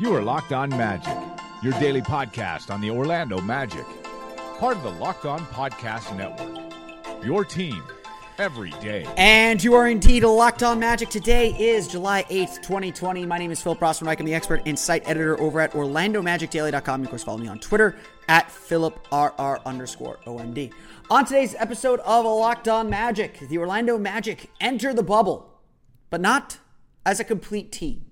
You are Locked On Magic, your daily podcast on the Orlando Magic, part of the Locked On Podcast Network. Your team every day. And you are indeed Locked On Magic. Today is July 8th, 2020. My name is Philip Rossman. I'm the expert and site editor over at OrlandoMagicDaily.com. Of course, follow me on Twitter at PhilipRR underscore OMD. On today's episode of Locked On Magic, the Orlando Magic enter the bubble, but not as a complete team.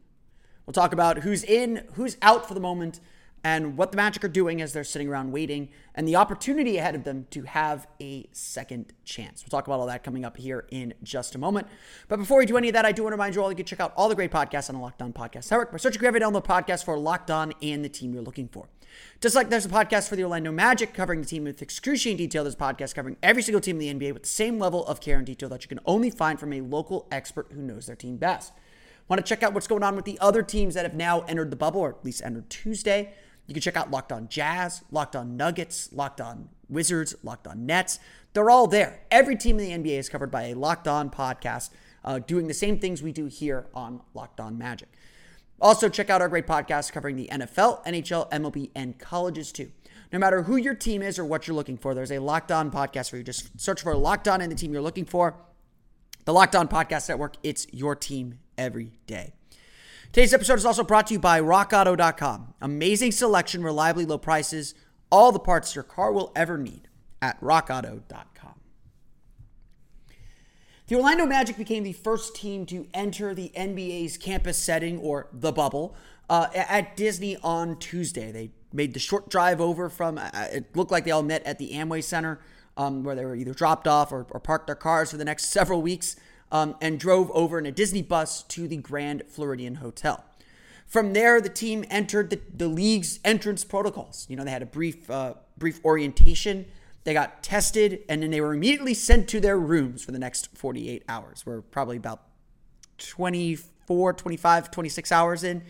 We'll talk about who's in, who's out for the moment, and what the Magic are doing as they're sitting around waiting, and the opportunity ahead of them to have a second chance. We'll talk about all that coming up here in just a moment. But before we do any of that, I do want to remind you all you can check out all the great podcasts on the Locked On Podcast Network by searching every download podcast for Locked On and the team you're looking for. Just like there's a podcast for the Orlando Magic covering the team with excruciating detail, there's a podcast covering every single team in the NBA with the same level of care and detail that you can only find from a local expert who knows their team best. Want to check out what's going on with the other teams that have now entered the bubble, or at least entered Tuesday? You can check out Locked On Jazz, Locked On Nuggets, Locked On Wizards, Locked On Nets. They're all there. Every team in the NBA is covered by a Locked On podcast, uh, doing the same things we do here on Locked On Magic. Also, check out our great podcast covering the NFL, NHL, MLB, and colleges too. No matter who your team is or what you're looking for, there's a Locked On podcast for you. Just search for Locked On and the team you're looking for. The Locked On Podcast Network, it's your team every day. Today's episode is also brought to you by RockAuto.com. Amazing selection, reliably low prices, all the parts your car will ever need at RockAuto.com. The Orlando Magic became the first team to enter the NBA's campus setting, or the bubble, uh, at Disney on Tuesday. They made the short drive over from, uh, it looked like they all met at the Amway Center, um, where they were either dropped off or, or parked their cars for the next several weeks um, and drove over in a Disney bus to the Grand Floridian Hotel. From there, the team entered the, the league's entrance protocols. You know, they had a brief uh, brief orientation. They got tested, and then they were immediately sent to their rooms for the next 48 hours. We're probably about 24, 25, 26 hours in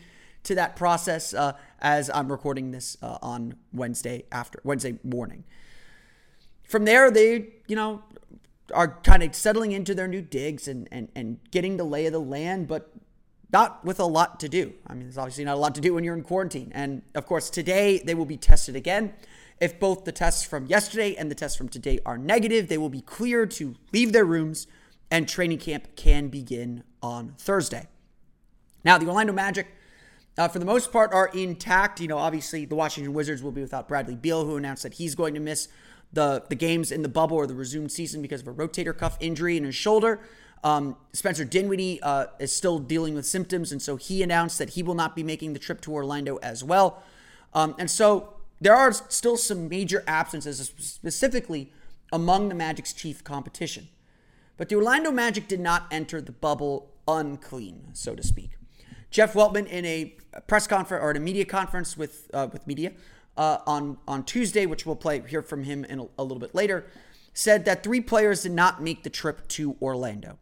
to that process uh, as I'm recording this uh, on Wednesday after Wednesday morning. From there, they, you know, are kind of settling into their new digs and, and, and getting the lay of the land, but not with a lot to do. I mean, there's obviously not a lot to do when you're in quarantine. And of course, today they will be tested again. If both the tests from yesterday and the tests from today are negative, they will be cleared to leave their rooms and training camp can begin on Thursday. Now, the Orlando Magic, uh, for the most part, are intact. You know, obviously, the Washington Wizards will be without Bradley Beal, who announced that he's going to miss the, the games in the bubble or the resumed season because of a rotator cuff injury in his shoulder. Um, Spencer Dinwiddie uh, is still dealing with symptoms, and so he announced that he will not be making the trip to Orlando as well. Um, and so there are still some major absences, specifically among the Magic's chief competition. But the Orlando Magic did not enter the bubble unclean, so to speak. Jeff Weltman, in a press conference or in a media conference with uh, with media, uh, on on Tuesday, which we'll play hear from him in a, a little bit later, said that three players did not make the trip to Orlando.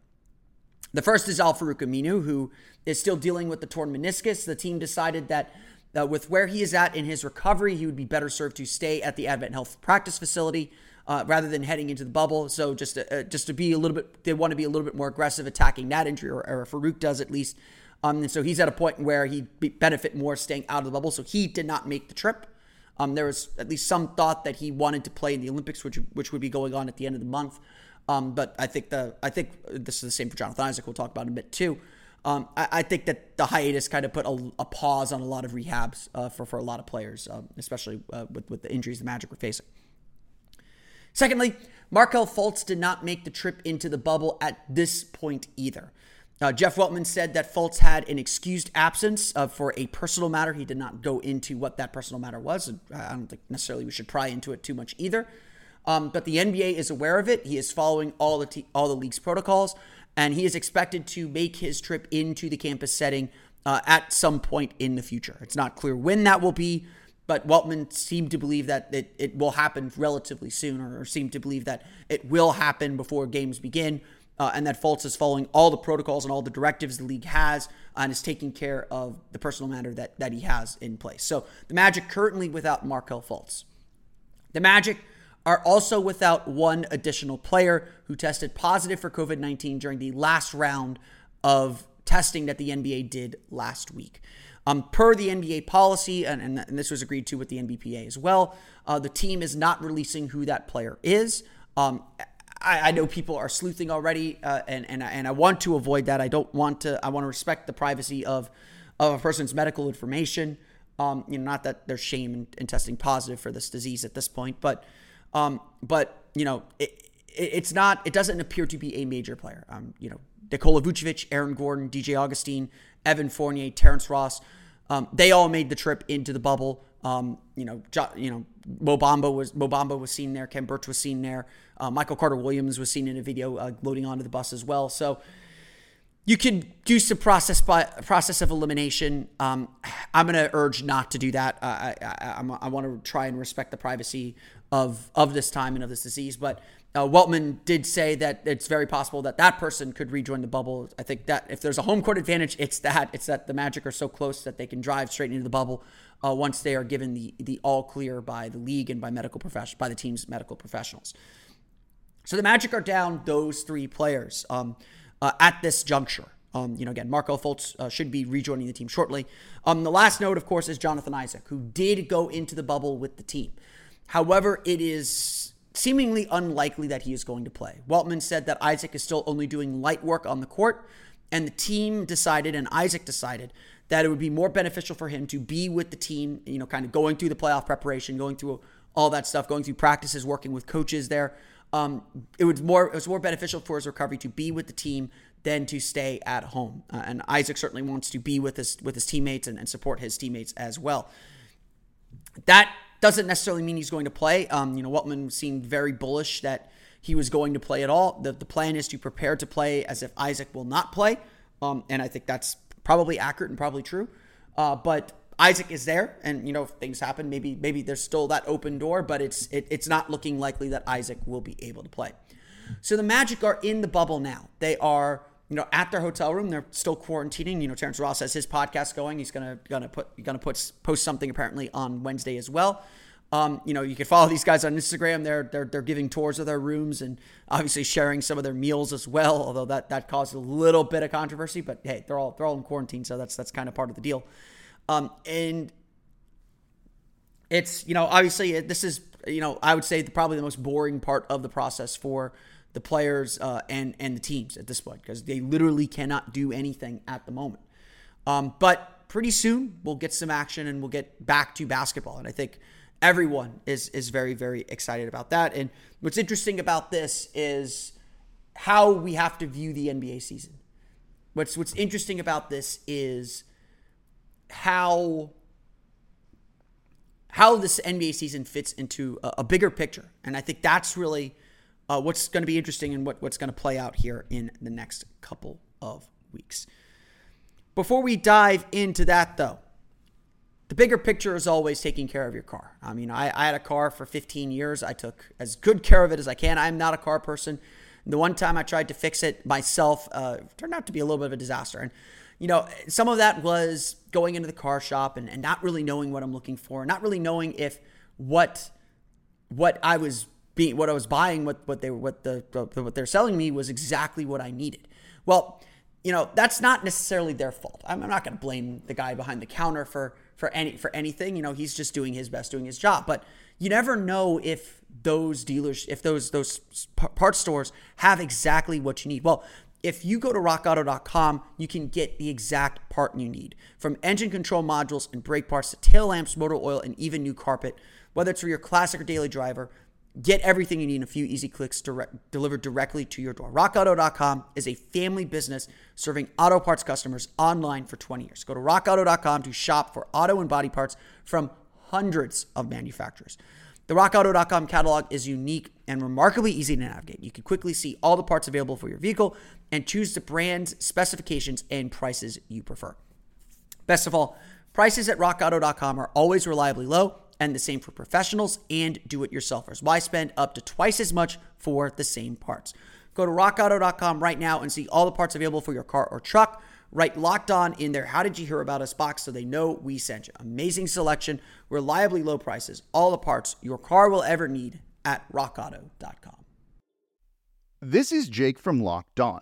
The first is Al Aminu, who is still dealing with the torn meniscus. The team decided that uh, with where he is at in his recovery, he would be better served to stay at the Advent Health practice facility uh, rather than heading into the bubble. So just to, uh, just to be a little bit, they want to be a little bit more aggressive attacking that injury, or, or Farouq does at least. Um, and so he's at a point where he'd benefit more staying out of the bubble. So he did not make the trip. Um, there was at least some thought that he wanted to play in the Olympics, which which would be going on at the end of the month. Um, but I think the I think this is the same for Jonathan Isaac. We'll talk about in a bit too. Um, I, I, think that the hiatus kind of put a, a pause on a lot of rehabs uh, for for a lot of players, uh, especially uh, with with the injuries the Magic were facing. Secondly, Markelle Fultz did not make the trip into the bubble at this point either. Uh, Jeff Weltman said that Fultz had an excused absence uh, for a personal matter. He did not go into what that personal matter was. I don't think necessarily we should pry into it too much either. Um, but the NBA is aware of it. He is following all the all the league's protocols, and he is expected to make his trip into the campus setting uh, at some point in the future. It's not clear when that will be, but Weltman seemed to believe that it, it will happen relatively soon, or seemed to believe that it will happen before games begin uh, and that Fultz is following all the protocols and all the directives the league has and is taking care of the personal matter that, that he has in place. So the Magic currently without Markelle Fultz. The Magic are also without one additional player who tested positive for COVID 19 during the last round of testing that the NBA did last week. Um, per the NBA policy, and, and, and, this was agreed to with the NBPA as well, uh, the team is not releasing who that player is. Um, I, I know people are sleuthing already, uh, and and and I want to avoid that. I don't want to. I want to respect the privacy of of a person's medical information. Um, you know, not that there's shame in, in, testing positive for this disease at this point, but um, but you know, it, it, it's not. It doesn't appear to be a major player. Um, you know, Nikola Vucevic, Aaron Gordon, DJ Augustin, Evan Fournier, Terrence Ross. Um, they all made the trip into the bubble. Um, you know, jo- you know, Mo Bamba was Mo Bamba was seen there. Khem Birch was seen there. Uh, Michael Carter Williams was seen in a video uh, loading onto the bus as well. So you can do some process by process of elimination. Um, I'm going to urge not to do that. Uh, I, I, I want to try and respect the privacy of of this time and of this disease. But uh, Weltman did say that it's very possible that that person could rejoin the bubble. I think that if there's a home court advantage, it's that it's that the Magic are so close that they can drive straight into the bubble uh, once they are given the the all clear by the league and by medical profession by the team's medical professionals. So the Magic are down those three players um, uh, at this juncture. Um, you know, again, Markelle Fultz uh, should be rejoining the team shortly. Um, the last note, of course, is Jonathan Isaac, who did go into the bubble with the team. However, it is seemingly unlikely that he is going to play. Weltman said that Isaac is still only doing light work on the court, and the team decided, and Isaac decided, that it would be more beneficial for him to be with the team, you know, kind of going through the playoff preparation, going through all that stuff, going through practices, working with coaches there, um, it was more it was more beneficial for his recovery to be with the team than to stay at home. Uh, and Isaac certainly wants to be with his with his teammates and, and, support his teammates as well. That doesn't necessarily mean he's going to play. Um, you know, Weltman seemed very bullish that he was going to play at all. The, the plan is to prepare to play as if Isaac will not play. Um, and I think that's probably accurate and probably true. Uh, but Isaac is there, and you know if things happen, maybe maybe there's still that open door, but it's it, it's not looking likely that Isaac will be able to play. So the Magic are in the bubble now. They are you know at their hotel room. They're still quarantining. You know Terrence Ross has his podcast going. He's gonna gonna put gonna put post something apparently on Wednesday as well. Um, you know, you can follow these guys on Instagram. They're they're they're giving tours of their rooms and obviously sharing some of their meals as well. Although that that caused a little bit of controversy, but hey, they're all they're all in quarantine, so that's that's kind of part of the deal. Um, and it's, you know, obviously this is, you know, I would say the, probably the most boring part of the process for the players uh, and, and the teams at this point because they literally cannot do anything at the moment. Um, but pretty soon we'll get some action and we'll get back to basketball. And I think everyone is is very very excited about that. And what's interesting about this is how we have to view the NBA season. What's what's interesting about this is how how this NBA season fits into a, a bigger picture, and I think that's really uh, what's going to be interesting and what, what's going to play out here in the next couple of weeks. Before we dive into that, though, the bigger picture is always taking care of your car. I mean, I, I, had a car for 15 years. I took as good care of it as I can. I'm not a car person. The one time I tried to fix it myself uh, turned out to be a little bit of a disaster. And you know, some of that was going into the car shop and, and not really knowing what I'm looking for, not really knowing if what what I was being what I was buying, what what they were what the what they're selling me was exactly what I needed. Well, you know, that's not necessarily their fault. I'm, I'm not going to blame the guy behind the counter for for any for anything. You know, he's just doing his best, doing his job. But you never know if those dealers, if those those parts stores have exactly what you need. Well, if you go to rockauto.com, you can get the exact part you need from engine control modules and brake parts to tail lamps, motor oil, and even new carpet. Whether it's for your classic or daily driver, get everything you need in a few easy clicks direct, delivered directly to your door. RockAuto.com is a family business serving auto parts customers online for 20 years. Go to RockAuto.com to shop for auto and body parts from hundreds of manufacturers. The rockauto.com catalog is unique and remarkably easy to navigate. You can quickly see all the parts available for your vehicle and choose the brands, specifications, and prices you prefer. Best of all, prices at rockauto.com are always reliably low and the same for professionals and do it yourselfers. Why spend up to twice as much for the same parts? Go to rockauto.com right now and see all the parts available for your car or truck. Write locked on in there. How Did You Hear About Us box so they know we sent you. Amazing selection, reliably low prices, all the parts your car will ever need at rockauto.com. This is Jake from Locked On.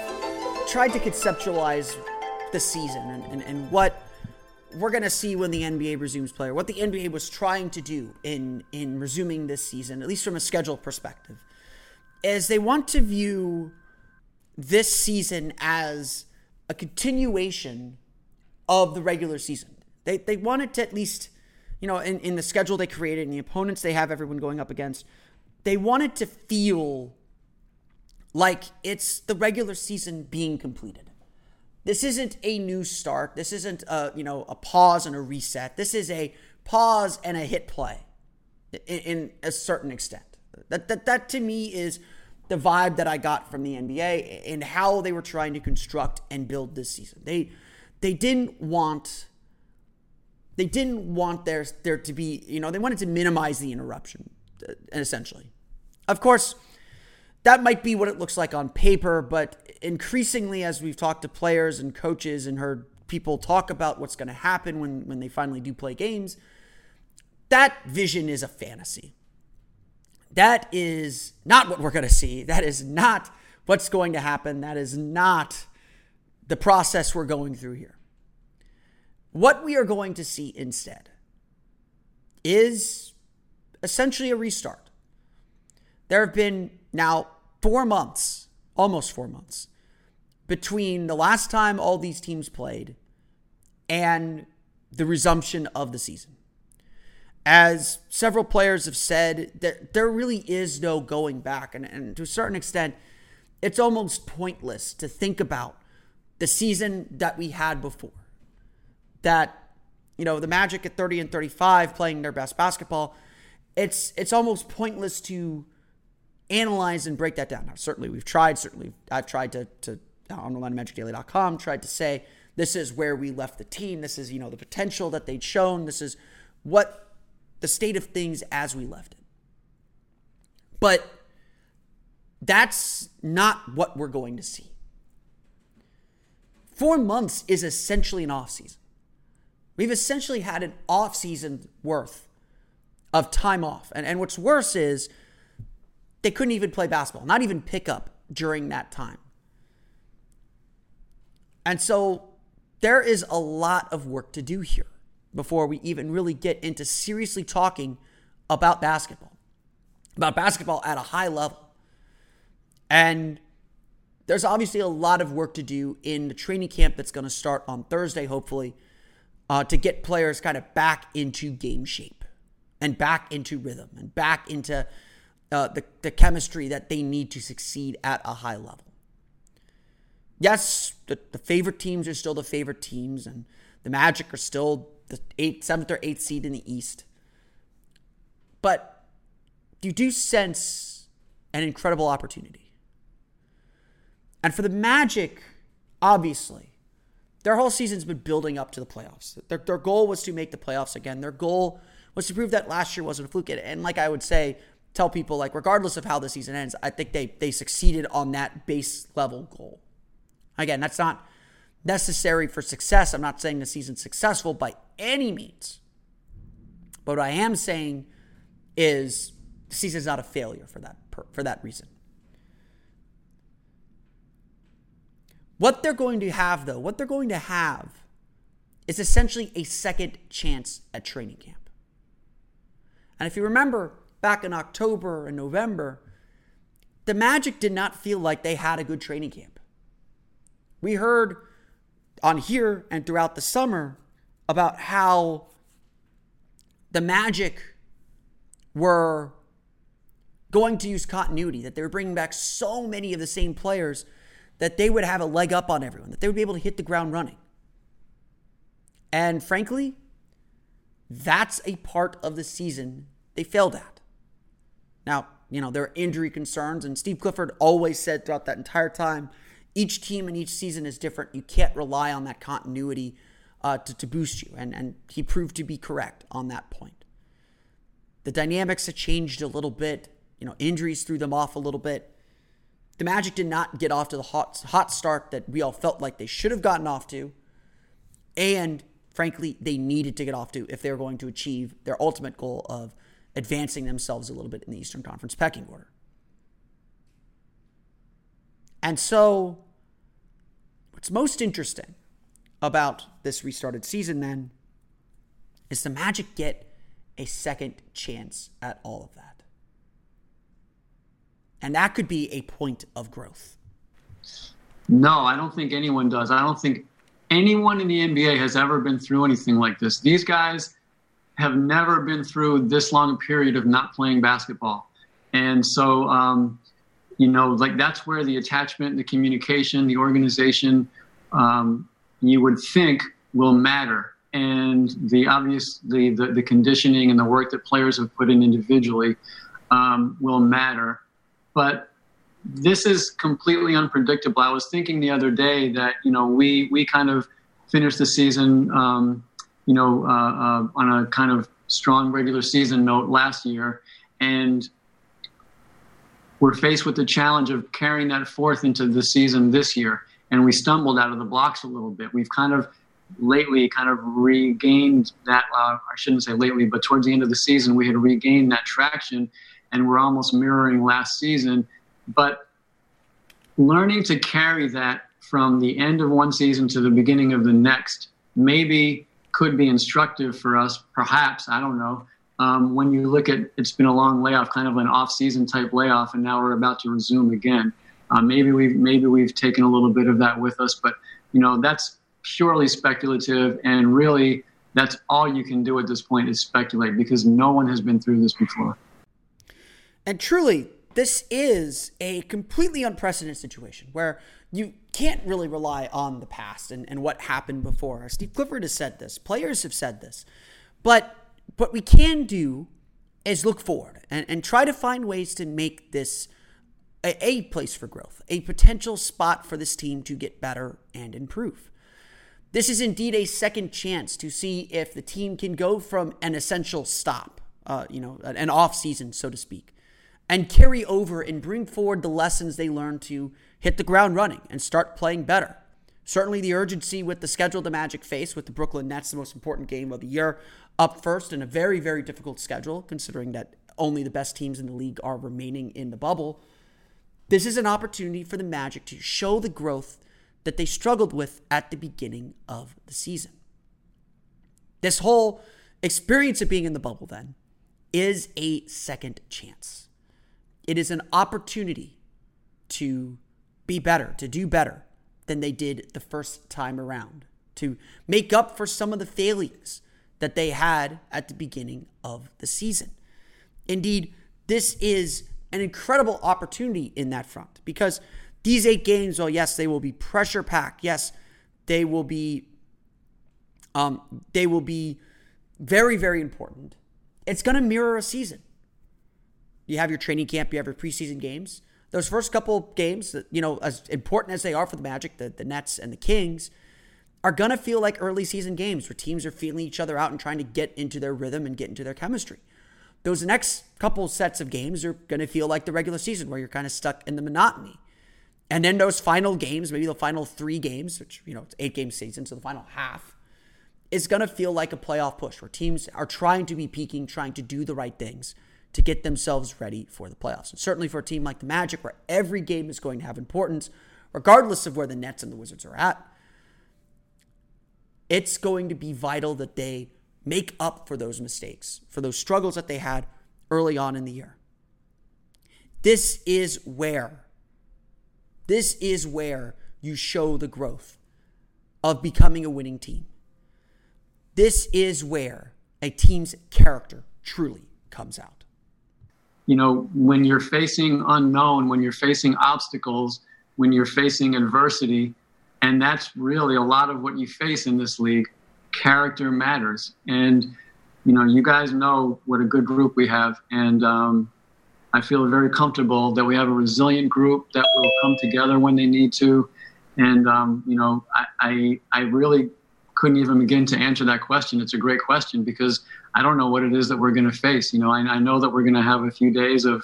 tried to conceptualize the season and, and, and what we're going to see when the NBA resumes play, or what the NBA was trying to do in, in resuming this season, at least from a schedule perspective, is they want to view this season as a continuation of the regular season. They, they wanted to at least, you know, in, in the schedule they created and the opponents they have everyone going up against, they wanted to feel like it's the regular season being completed. This isn't a new start. This isn't a, you know, a pause and a reset. This is a pause and a hit play in, in a certain extent. That, that, that to me is the vibe that I got from the NBA and how they were trying to construct and build this season. They they didn't want they didn't want there there to be, you know, they wanted to minimize the interruption uh, essentially. Of course, that might be what it looks like on paper, but increasingly, as we've talked to players and coaches and heard people talk about what's going to happen when, when they finally do play games, that vision is a fantasy. That is not what we're going to see. That is not what's going to happen. That is not the process we're going through here. What we are going to see instead is essentially a restart. There have been now four months, almost four months, between the last time all these teams played and the resumption of the season. As several players have said, there, there really is no going back. And, and to a certain extent, it's almost pointless to think about the season that we had before. That, you know, the Magic at 30 and 35 playing their best basketball, it's it's almost pointless to analyze and break that down. Now, certainly we've tried, certainly I've tried to, to uh, on OrlandoMagicDaily.com, tried to say this is where we left the team. This is, you know, the potential that they'd shown. This is what the state of things as we left it. But that's not what we're going to see. Four months is essentially an off season. We've essentially had an off season worth of time off. And, and what's worse is they couldn't even play basketball, not even pick up during that time. And so there is a lot of work to do here before we even really get into seriously talking about basketball, about basketball at a high level. And there's obviously a lot of work to do in the training camp that's going to start on Thursday, hopefully, uh, to get players kind of back into game shape and back into rhythm and back into uh, the, the chemistry that they need to succeed at a high level. Yes, the, the favorite teams are still the favorite teams, and the Magic are still the eighth, seventh or eighth seed in the East. But you do sense an incredible opportunity. And for the Magic, obviously, their whole season's been building up to the playoffs. Their, their goal was to make the playoffs again. Their goal was to prove that last year wasn't a fluke. And like I would say, tell people, like, regardless of how the season ends, I think they they succeeded on that base level goal. Again, that's not necessary for success. I'm not saying the season's successful by any means. But what I am saying is the season's not a failure for that for that reason. What they're going to have though, what they're going to have is essentially a second chance at training camp. And if you remember back in October and November, the Magic did not feel like they had a good training camp. We heard on here and throughout the summer about how the Magic were going to use continuity, that they were bringing back so many of the same players that they would have a leg up on everyone, that they would be able to hit the ground running. And frankly, that's a part of the season they failed at. Now, you know, there are injury concerns, and Steve Clifford always said throughout that entire time each team and each season is different. You can't rely on that continuity uh, to, to boost you. And, and he proved to be correct on that point. The dynamics have changed a little bit. You know, injuries threw them off a little bit. The Magic did not get off to the hot, hot start that we all felt like they should have gotten off to. And frankly, they needed to get off to if they were going to achieve their ultimate goal of advancing themselves a little bit in the Eastern Conference pecking order. And so, what's most interesting about this restarted season then is the Magic get a second chance at all of that. And that could be a point of growth. No, I don't think anyone does. I don't think anyone in the NBA has ever been through anything like this. These guys have never been through this long a period of not playing basketball. And so, um, you know, like that's where the attachment, the communication, the organization, um, you would think will matter. And the obvious, the, the, the, conditioning and the work that players have put in individually um, will matter. But this is completely unpredictable. I was thinking the other day that, you know, we, we kind of finished the season, um, you know, uh, uh, on a kind of strong regular season note last year. And we're faced with the challenge of carrying that forth into the season this year. And we stumbled out of the blocks a little bit. We've kind of lately kind of regained that. Uh, I shouldn't say lately, but towards the end of the season, we had regained that traction and we're almost mirroring last season. But learning to carry that from the end of one season to the beginning of the next maybe could be instructive for us, perhaps, I don't know, um, when you look at it's been a long layoff, kind of an off-season type layoff, and now we're about to resume again. Uh, maybe we've maybe we've taken a little bit of that with us, but you know that's purely speculative, and really that's all you can do at this point is speculate because no one has been through this before. And truly, this is a completely unprecedented situation where you can't really rely on the past and, and what happened before. Steve Clifford has said this, players have said this, but what we can do is look forward and, and try to find ways to make this a, a place for growth, a potential spot for this team to get better and improve. This is indeed a second chance to see if the team can go from an essential stop, uh, you know, an off season, so to speak, and carry over and bring forward the lessons they learned to hit the ground running and start playing better. Certainly, the urgency with the schedule the Magic face with the Brooklyn Nets, the most important game of the year, up first in a very, very difficult schedule, considering that only the best teams in the league are remaining in the bubble. This is an opportunity for the Magic to show the growth that they struggled with at the beginning of the season. This whole experience of being in the bubble, then, is a second chance. It is an opportunity to be better, to do better than they did the first time around, to make up for some of the failures that they had at the beginning of the season. Indeed, this is an incredible opportunity in that front because these eight games, well, yes, they will be pressure packed. Yes, they will be um, they will be very, very important. It's going to mirror a season. You have your training camp, you have your preseason games. Those first couple games, you know, as important as they are for the Magic, the, the Nets and the Kings, are going to feel like early season games where teams are feeling each other out and trying to get into their rhythm and get into their chemistry. Those next couple sets of games are going to feel like the regular season where you're kind of stuck in the monotony. And then those final games, maybe the final three games, which, you know, it's eight game season, so the final half, is going to feel like a playoff push where teams are trying to be peaking, trying to do the right things to get themselves ready for the playoffs. And certainly for a team like the Magic, where every game is going to have importance, regardless of where the Nets and the Wizards are at, it's going to be vital that they make up for those mistakes, for those struggles that they had early on in the year. This is where, this is where you show the growth of becoming a winning team. This is where a team's character truly comes out. You know, when you're facing unknown, when you're facing obstacles, when you're facing adversity, and that's really a lot of what you face in this league, character matters. And, you know, you guys know what a good group we have. And um, I feel very comfortable that we have a resilient group that will come together when they need to. And, um, you know, I, I, I really couldn't even begin to answer that question. It's a great question because I don't know what it is that we're going to face. You know, I, I know that we're going to have a few days of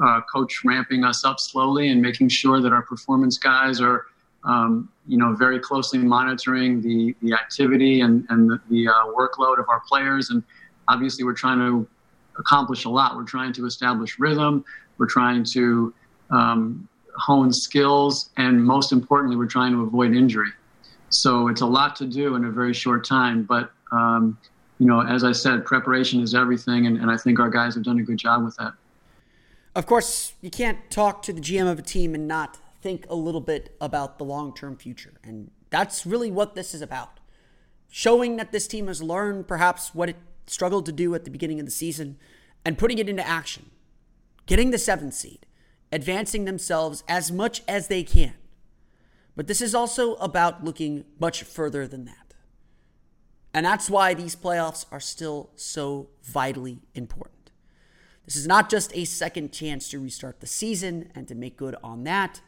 uh, coach ramping us up slowly and making sure that our performance guys are, um, you know, very closely monitoring the the activity and and the, the uh, workload of our players. And obviously, we're trying to accomplish a lot. We're trying to establish rhythm. We're trying to um, hone skills, and most importantly, we're trying to avoid injury. So it's a lot to do in a very short time. But, um, you know, as I said, preparation is everything. And, and I think our guys have done a good job with that. Of course, you can't talk to the GM of a team and not think a little bit about the long term future. And that's really what this is about. Showing that this team has learned perhaps what it struggled to do at the beginning of the season and putting it into action. Getting the seventh seed, advancing themselves as much as they can but this is also about looking much further than that. And that's why these playoffs are still so vitally important. This is not just a second chance to restart the season and to make good on that.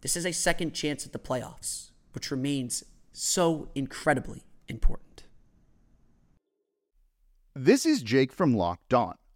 This is a second chance at the playoffs, which remains so incredibly important. This is Jake from Locked On.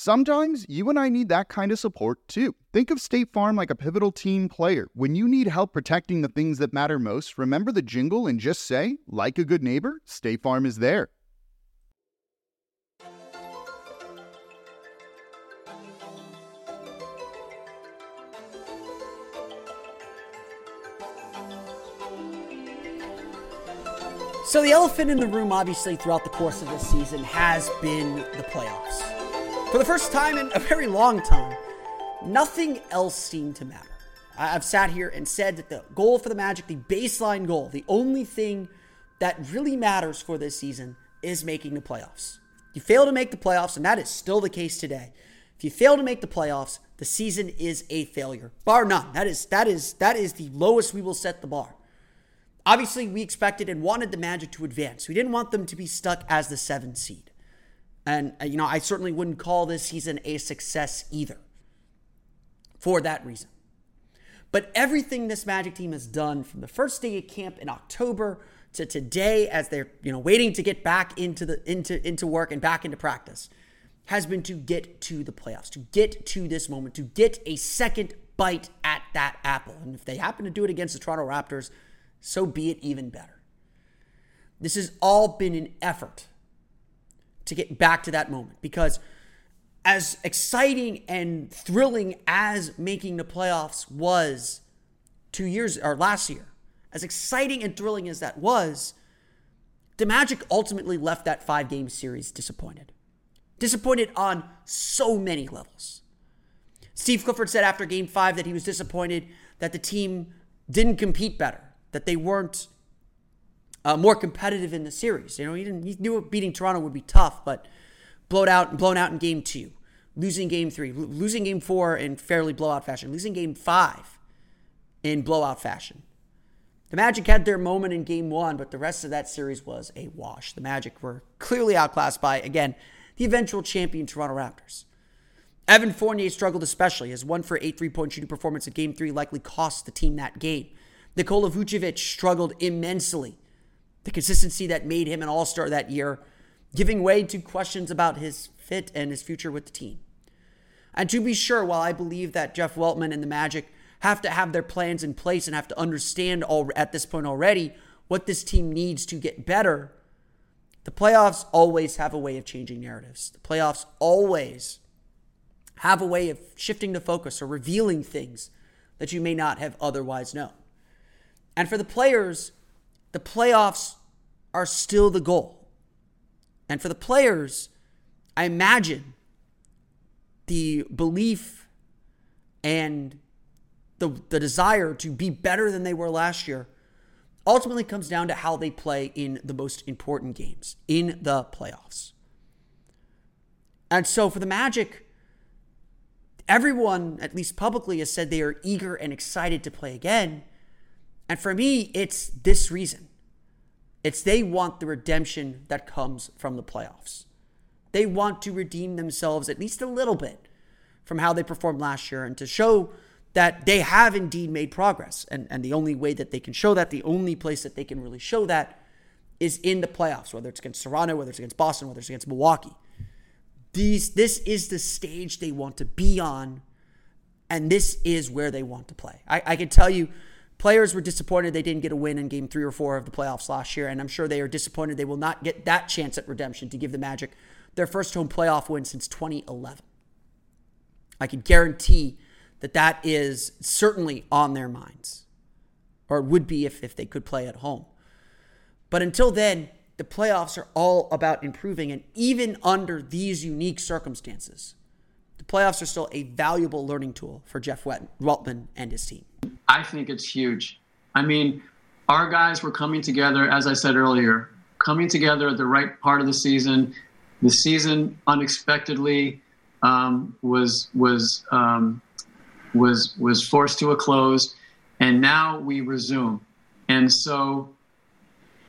Sometimes you and I need that kind of support too. Think of State Farm like a pivotal team player. When you need help protecting the things that matter most, remember the jingle and just say, like a good neighbor, State Farm is there. So, the elephant in the room, obviously, throughout the course of this season has been the playoffs. For the first time in a very long time, nothing else seemed to matter. I've sat here and said that the goal for the Magic, the baseline goal, the only thing that really matters for this season is making the playoffs. You fail to make the playoffs, and that is still the case today. If you fail to make the playoffs, the season is a failure, bar none. That is that is that is the lowest we will set the bar. Obviously, we expected and wanted the Magic to advance. We didn't want them to be stuck as the seventh seed. And, uh, you know, I certainly wouldn't call this season a success either for that reason. But everything this Magic team has done from the first day of camp in October to today as they're, you know, waiting to get back into the into into work and back into practice has been to get to the playoffs, to get to this moment, to get a second bite at that apple. And if they happen to do it against the Toronto Raptors, so be it even better. This has all been an effort to get back to that moment because as exciting and thrilling as making the playoffs was two years or last year, as exciting and thrilling as that was, the Magic ultimately left that five game series disappointed. Disappointed on so many levels. Steve Clifford said after game five that he was disappointed that the team didn't compete better, that they weren't uh, more competitive in the series. You know, he, didn't, he knew beating Toronto would be tough, but blown out, blown out in game two, losing game three, losing game four in fairly blowout fashion, losing game five in blowout fashion. The Magic had their moment in game one, but the rest of that series was a wash. The Magic were clearly outclassed by, again, the eventual champion Toronto Raptors. Evan Fournier struggled especially. His one for eight three point shooting performance in game three likely cost the team that game. Nikola Vucevic struggled immensely. The consistency that made him an all star that year, giving way to questions about his fit and his future with the team. And to be sure, while I believe that Jeff Weltman and the Magic have to have their plans in place and have to understand all, at this point already what this team needs to get better, the playoffs always have a way of changing narratives. The playoffs always have a way of shifting the focus or revealing things that you may not have otherwise known. And for the players, the playoffs are still the goal. And for the players, I imagine the belief and the, the desire to be better than they were last year ultimately comes down to how they play in the most important games, in the playoffs. And so for the Magic, everyone, at least publicly, has said they are eager and excited to play again. And for me, it's this reason it's they want the redemption that comes from the playoffs. They want to redeem themselves at least a little bit from how they performed last year and to show that they have indeed made progress. And, and the only way that they can show that, the only place that they can really show that is in the playoffs, whether it's against Toronto, whether it's against Boston, whether it's against Milwaukee. These, this is the stage they want to be on, and this is where they want to play. I, I can tell you, players were disappointed they didn't get a win in game three or four of the playoffs last year, and I'm sure they are disappointed they will not get that chance at redemption to give the Magic their first home playoff win since 2011. I can guarantee that that is certainly on their minds, or it would be if, if they could play at home. But until then, the playoffs are all about improving. And even under these unique circumstances, playoffs are still a valuable learning tool for Jeff Weltman and his team. I think it's huge. I mean, our guys were coming together, as I said earlier, coming together at the right part of the season. The season unexpectedly um, was was um, was was forced to a close, and now we resume. And so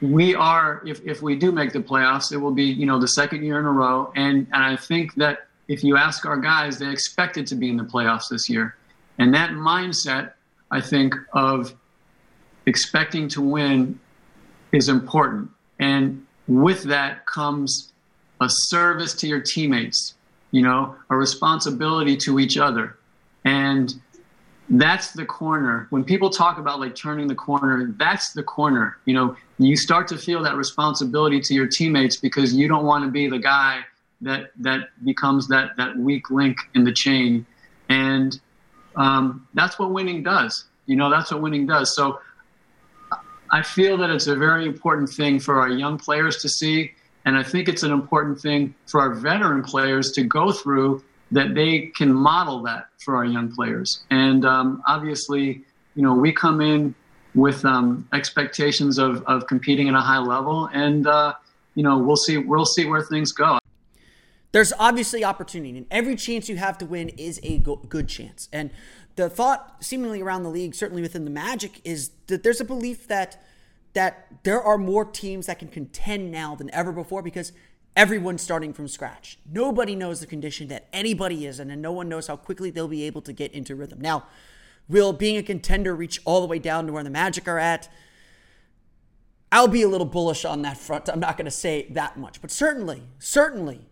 we are, if if we do make the playoffs, it will be you know the second year in a row. And and I think that if you ask our guys, they expected to be in the playoffs this year, and that mindset, I think, of expecting to win is important. And with that comes a service to your teammates, you know, a responsibility to each other. And that's the corner. When people talk about like turning the corner, that's the corner. You know, you start to feel that responsibility to your teammates because you don't want to be the guy that that becomes that that weak link in the chain. And um, that's what winning does. You know, that's what winning does. So I feel that it's a very important thing for our young players to see. And I think it's an important thing for our veteran players to go through that they can model that for our young players. And um, obviously, you know, we come in with um, expectations of, of competing at a high level, and uh, you know, we'll see we'll see where things go. There's obviously opportunity, and every chance you have to win is a go- good chance. And the thought, seemingly around the league, certainly within the Magic, is that there's a belief that that there are more teams that can contend now than ever before because everyone's starting from scratch. Nobody knows the condition that anybody is in, and no one knows how quickly they'll be able to get into rhythm. Now, will being a contender reach all the way down to where the Magic are at? I'll be a little bullish on that front. I'm not going to say that much, but certainly, certainly,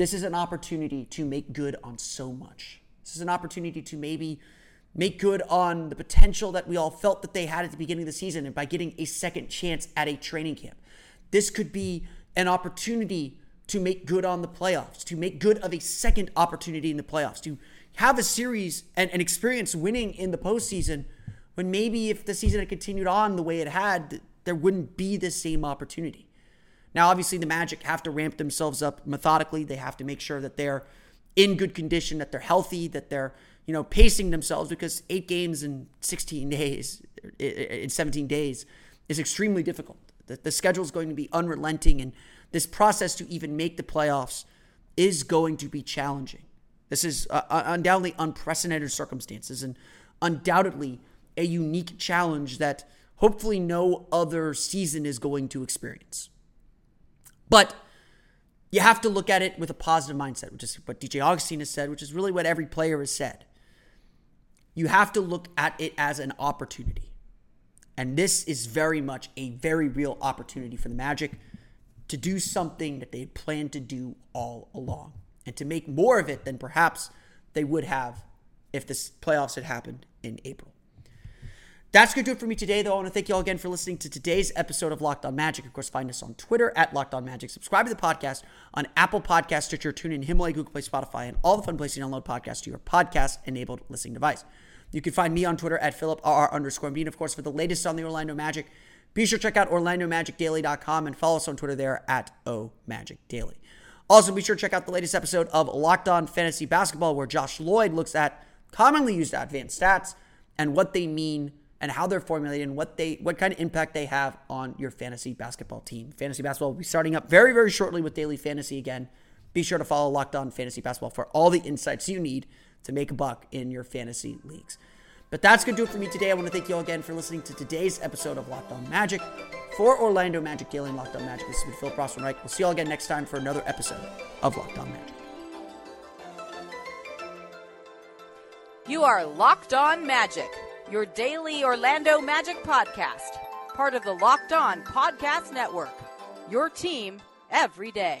this is an opportunity to make good on so much. This is an opportunity to maybe make good on the potential that we all felt that they had at the beginning of the season and by getting a second chance at a training camp. This could be an opportunity to make good on the playoffs, to make good of a second opportunity in the playoffs, to have a series and, and experience winning in the postseason when maybe if the season had continued on the way it had, there wouldn't be the same opportunity. Now, obviously, the Magic have to ramp themselves up methodically. They have to make sure that they're in good condition, that they're healthy, that they're you know pacing themselves because eight games in 16 days, in 17 days, is extremely difficult. The, the schedule is going to be unrelenting, and this process to even make the playoffs is going to be challenging. This is uh, undoubtedly unprecedented circumstances and undoubtedly a unique challenge that hopefully no other season is going to experience. But you have to look at it with a positive mindset, which is what DJ Augustin has said, which is really what every player has said. You have to look at it as an opportunity. And this is very much a very real opportunity for the Magic to do something that they had planned to do all along and to make more of it than perhaps they would have if the playoffs had happened in April. That's going to do it for me today, though. I want to thank you all again for listening to today's episode of Locked On Magic. Of course, find us on Twitter at Locked On Magic. Subscribe to the podcast on Apple Podcast, Stitcher, TuneIn, Himalaya, Google Play, Spotify, and all the fun places to download podcasts to your podcast-enabled listening device. You can find me on Twitter at PhilipRR underscore Bean. Of course, for the latest on the Orlando Magic, be sure to check out OrlandoMagicDaily.com and follow us on Twitter there at OMagicDaily. Also, be sure to check out the latest episode of Locked On Fantasy Basketball, where Josh Lloyd looks at commonly used advanced stats and what they mean and how they're formulated and what they what kind of impact they have on your fantasy basketball team. Fantasy basketball will be starting up very very shortly with daily fantasy again. Be sure to follow Locked On Fantasy Basketball for all the insights you need to make a buck in your fantasy leagues. But that's going to do it for me today. I want to thank you all again for listening to today's episode of Locked On Magic. For Orlando Magic Daily and Locked On Magic, this has been Philip Rossman-Reich. We'll see you all again next time for another episode of Locked On Magic. You are Locked On Magic your daily Orlando Magic podcast, part of the Locked On Podcast Network. Your team every day.